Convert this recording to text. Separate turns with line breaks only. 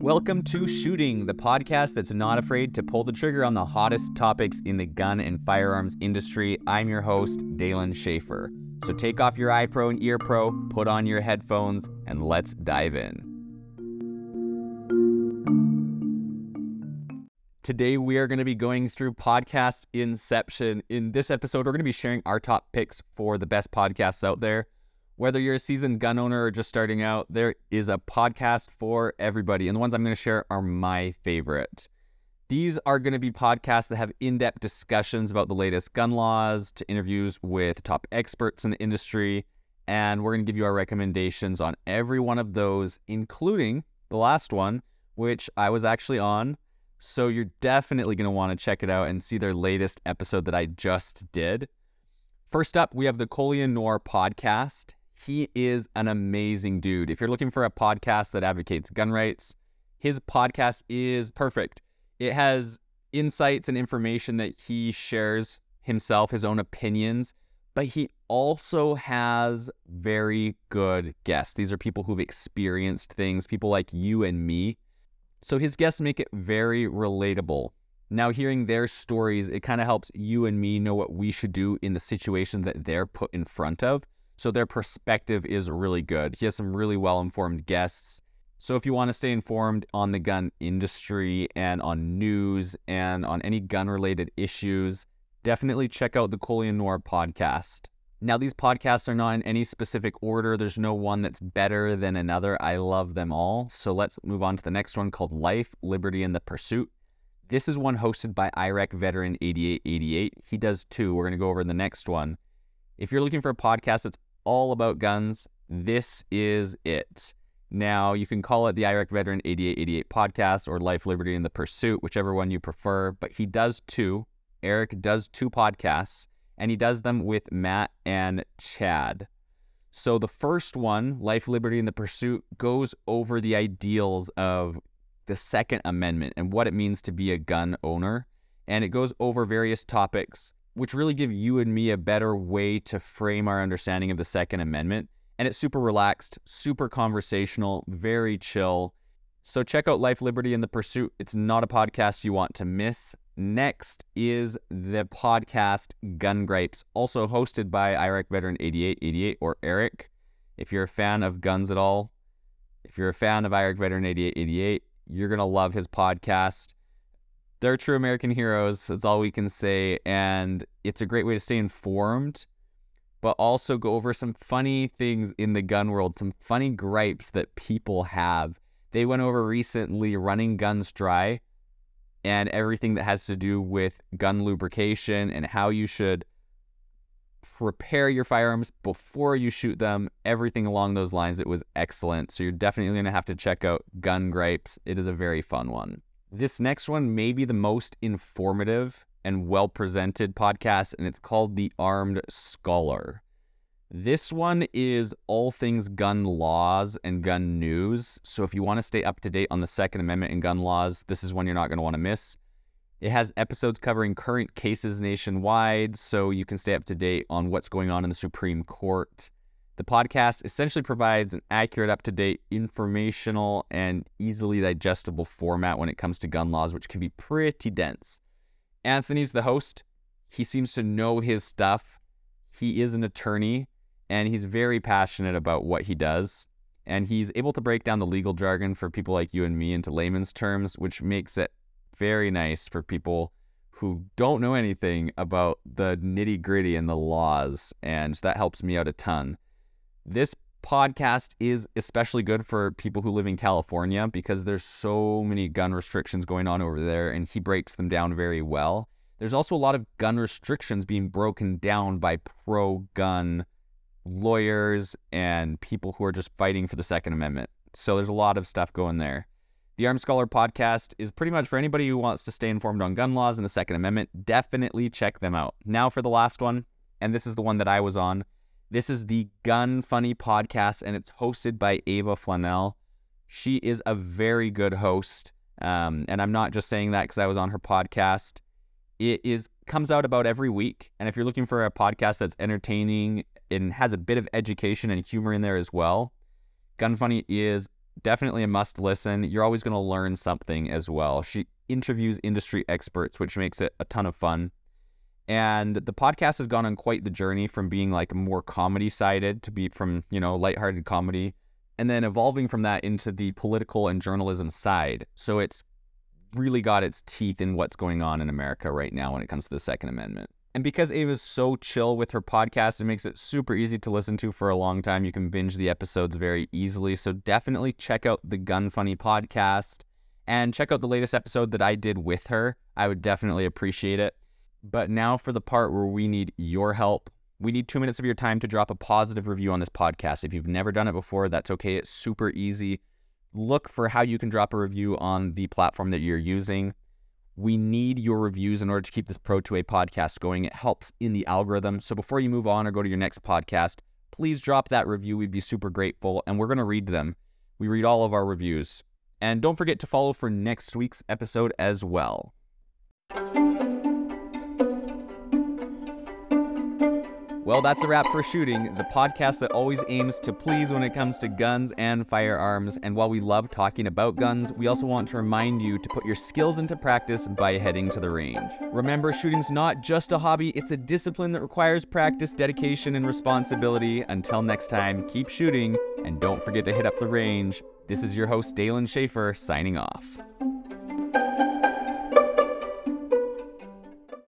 Welcome to Shooting, the podcast that's not afraid to pull the trigger on the hottest topics in the gun and firearms industry. I'm your host, Dalen Schaefer. So take off your iPro and EarPro, put on your headphones, and let's dive in. Today, we are going to be going through podcast inception. In this episode, we're going to be sharing our top picks for the best podcasts out there. Whether you're a seasoned gun owner or just starting out, there is a podcast for everybody. And the ones I'm going to share are my favorite. These are going to be podcasts that have in depth discussions about the latest gun laws, to interviews with top experts in the industry. And we're going to give you our recommendations on every one of those, including the last one, which I was actually on so you're definitely going to want to check it out and see their latest episode that I just did. First up, we have the Colion Noir podcast. He is an amazing dude. If you're looking for a podcast that advocates gun rights, his podcast is perfect. It has insights and information that he shares himself, his own opinions, but he also has very good guests. These are people who've experienced things, people like you and me so his guests make it very relatable. Now, hearing their stories, it kind of helps you and me know what we should do in the situation that they're put in front of. So their perspective is really good. He has some really well informed guests. So if you want to stay informed on the gun industry and on news and on any gun related issues, definitely check out the Colion Noir podcast. Now, these podcasts are not in any specific order. There's no one that's better than another. I love them all. So let's move on to the next one called Life, Liberty, and the Pursuit. This is one hosted by Iraq veteran 8888. He does two. We're going to go over the next one. If you're looking for a podcast that's all about guns, this is it. Now, you can call it the Iraq Veteran 8888 podcast or Life, Liberty, and the Pursuit, whichever one you prefer, but he does two. Eric does two podcasts and he does them with Matt and Chad. So the first one, Life, Liberty, and the Pursuit, goes over the ideals of the Second Amendment and what it means to be a gun owner. And it goes over various topics, which really give you and me a better way to frame our understanding of the Second Amendment. And it's super relaxed, super conversational, very chill. So check out Life, Liberty, and the Pursuit. It's not a podcast you want to miss. Next is the podcast Gun Gripes, also hosted by Iraq veteran 8888 or Eric. If you're a fan of guns at all, if you're a fan of Iraq veteran 8888, you're going to love his podcast. They're true American heroes. That's all we can say. And it's a great way to stay informed, but also go over some funny things in the gun world, some funny gripes that people have. They went over recently running guns dry and everything that has to do with gun lubrication and how you should prepare your firearms before you shoot them, everything along those lines. It was excellent. So you're definitely going to have to check out Gun Gripes. It is a very fun one. This next one may be the most informative and well presented podcast, and it's called The Armed Scholar. This one is all things gun laws and gun news. So if you want to stay up to date on the Second Amendment and gun laws, this is one you're not going to want to miss. It has episodes covering current cases nationwide, so you can stay up to date on what's going on in the Supreme Court. The podcast essentially provides an accurate, up to date, informational, and easily digestible format when it comes to gun laws, which can be pretty dense. Anthony's the host. He seems to know his stuff. He is an attorney and he's very passionate about what he does. And he's able to break down the legal jargon for people like you and me into layman's terms, which makes it very nice for people who don't know anything about the nitty gritty and the laws. And that helps me out a ton. This podcast is especially good for people who live in California because there's so many gun restrictions going on over there, and he breaks them down very well. There's also a lot of gun restrictions being broken down by pro gun lawyers and people who are just fighting for the Second Amendment. So there's a lot of stuff going there. The Armed Scholar podcast is pretty much for anybody who wants to stay informed on gun laws and the Second Amendment. Definitely check them out. Now for the last one, and this is the one that I was on. This is the Gun Funny podcast, and it's hosted by Ava Flanell. She is a very good host, um, and I'm not just saying that because I was on her podcast. It is comes out about every week, and if you're looking for a podcast that's entertaining and has a bit of education and humor in there as well. Gun Funny is definitely a must listen. You're always going to learn something as well. She interviews industry experts, which makes it a ton of fun. And the podcast has gone on quite the journey from being like more comedy sided to be from, you know, lighthearted comedy and then evolving from that into the political and journalism side. So it's really got its teeth in what's going on in America right now when it comes to the Second Amendment. And because Ava's so chill with her podcast, it makes it super easy to listen to for a long time. You can binge the episodes very easily. So definitely check out the Gun Funny podcast and check out the latest episode that I did with her. I would definitely appreciate it. But now for the part where we need your help. We need two minutes of your time to drop a positive review on this podcast. If you've never done it before, that's okay. It's super easy. Look for how you can drop a review on the platform that you're using. We need your reviews in order to keep this Pro 2A podcast going. It helps in the algorithm. So before you move on or go to your next podcast, please drop that review. We'd be super grateful, and we're going to read them. We read all of our reviews. And don't forget to follow for next week's episode as well. Well, that's a wrap for Shooting, the podcast that always aims to please when it comes to guns and firearms. And while we love talking about guns, we also want to remind you to put your skills into practice by heading to the range. Remember, shooting's not just a hobby, it's a discipline that requires practice, dedication, and responsibility. Until next time, keep shooting, and don't forget to hit up the range. This is your host, Dalen Schaefer, signing off.